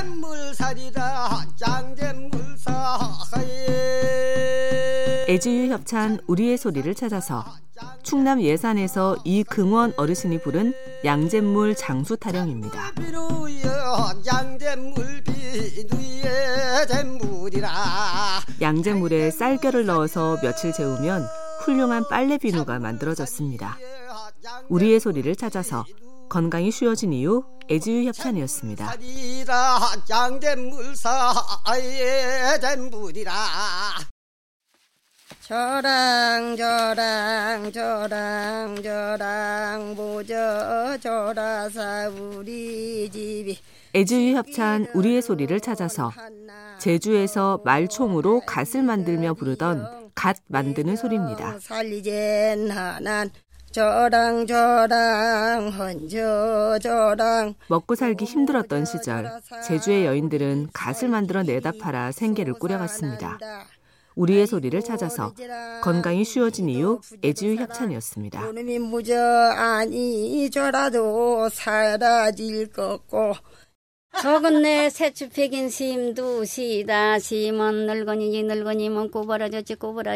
잼물살이다 짱잼물사 애지유 협찬 우리의 소리를 찾아서 충남 예산에서 이금원 어르신이 부른 양잿물 장수 타령입니다. 양잿물에 쌀겨를 넣어서 며칠 재우면 훌륭한 빨래 비누가 만들어졌습니다. 우리의 소리를 찾아서 건강이 쉬워진 이유 애지유 협찬이었습니다. 저랑 저랑 저랑 저랑 보저 저라사 우리 집이 애지유 협찬 우리의 소리를 찾아서 제주에서 말총으로 갓을 만들며 부르던 갓 만드는 소리입니다. 저랑 저랑 헌저 저랑 먹고 살기 힘들었던 시절 제주의 여인들은 갓을 만들어 내다 팔아 생계를 꾸려갔습니다. 우리의 소리를 찾아서 건강이 쉬워진 이유 애지유 협찬이었습니다. 무저 아니 저라도 사라질 것고 적은 내 새추백인 심두 시다 심은 늙은이지 늙은이면 꼬부라졌지 꼬부라